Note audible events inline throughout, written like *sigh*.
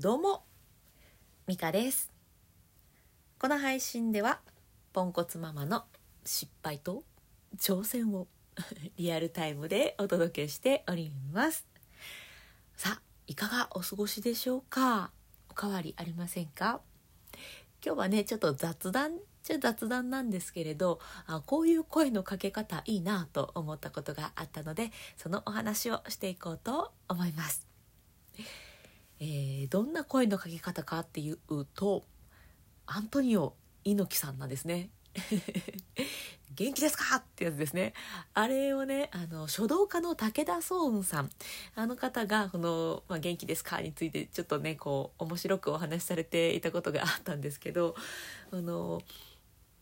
どうもミカです。この配信ではポンコツママの失敗と挑戦を *laughs* リアルタイムでお届けしております。さあいかがお過ごしでしょうか？おかわりありませんか？今日はねちょっと雑談ちゃ雑談なんですけれどあこういう声のかけ方いいなと思ったことがあったのでそのお話をしていこうと思います。えー、どんな声のかけ方かっていうとアントニオ猪木さんなんですね。*laughs* 元気ですかってやつですね。あれをね、あの、書道家の武田壮雲さん。あの方が、この、まあ、元気ですかについて、ちょっとね、こう、面白くお話しされていたことがあったんですけど、あの、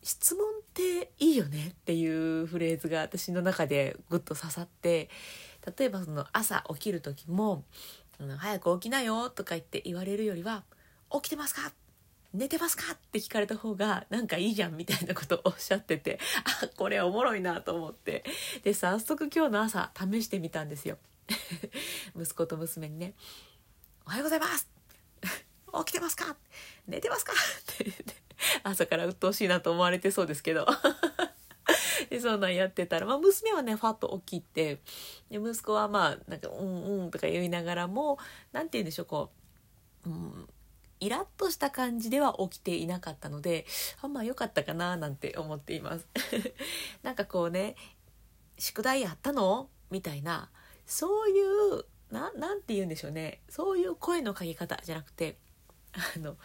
質問っていいよねっていうフレーズが私の中でぐっと刺さって例えばその朝起きる時も「早く起きなよ」とか言って言われるよりは「起きてますか?」寝てますか？って聞かれた方がなんかいいじゃんみたいなことをおっしゃっててあこれおもろいなと思って。で早速今日の朝試してみたんですよ。*laughs* 息子と娘にね「おはようございます。*laughs* 起きてますか？寝てますか?」って言って朝から鬱陶しいなと思われてそうですけど。*laughs* でそんなんやってたら、まあ、娘はねファッと起きてで息子はまあなんか「うんうん」とか言いながらも何て言うんでしょうこう、うん、イラッとした感じでは起きていなかったのであんま良かったかななんて思っています *laughs* なんかこうね「宿題やったの?」みたいなそういうななんて言うんでしょうねそういう声のかけ方じゃなくてあの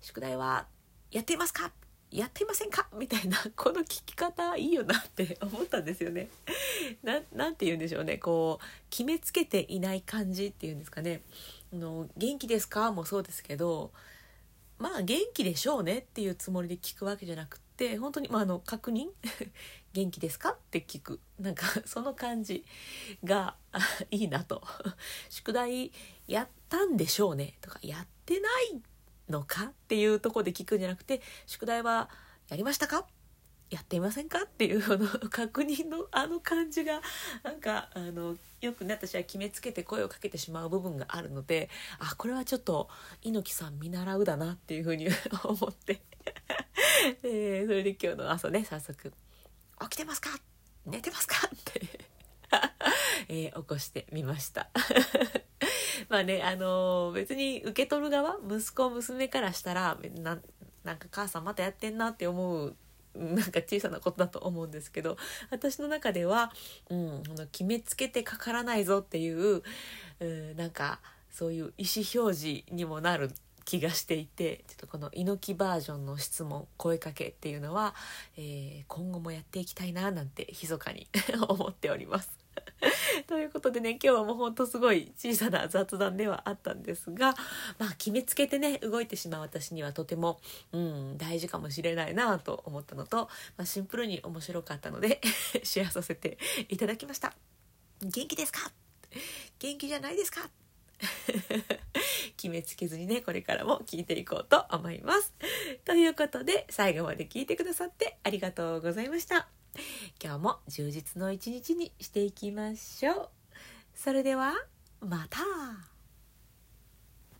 宿題はやっていますか？やっていませんか？*laughs* みたいなこの聞き方いいよなって *laughs* 思ったんですよね。なんて言うんでしょうね。こう決めつけていない感じっていうんですかね。あの元気ですか？もそうですけどまあ元気でしょうねっていうつもりで聞くわけじゃなくって本当に、まあ、あの確認？*laughs* 元気ですか？って聞く。なんかその感じがいいなと。宿題やったんでしょうねとかやってないのかっていうとこで聞くんじゃなくて宿題はやりましたか？やっていませんかっていうの確認のあの感じがなんかあのよくね私は決めつけて声をかけてしまう部分があるのであこれはちょっと猪木さん見習うだなっていうふうに *laughs* 思って。*laughs* えそれで今日の朝ね早速「起きてますか？寝てますか?」って。*laughs* えー、起こしてみました。まあね、あのー、別に受け取る側、息子、娘からしたら、ななんか母さんまたやってんなって思うなんか小さなことだと思うんですけど私の中では、うん、この決めつけてかからないぞっていう、うん、なんかそういう意思表示にもなる気がしていてちょっとこの猪木バージョンの質問声かけっていうのは、えー、今後もやっていきたいななんて密かに *laughs* 思っております。ということでね今日はもうほんとすごい小さな雑談ではあったんですがまあ決めつけてね動いてしまう私にはとても、うん、大事かもしれないなと思ったのと、まあ、シンプルに面白かったので *laughs* シェアさせていただきました。元気ですか？元気じゃないですか？*laughs* 決めつけずにねこれからも聞いていこうと思います。ということで最後まで聞いてくださってありがとうございました。*laughs* 今日も充実の一日にしていきましょう。それではまた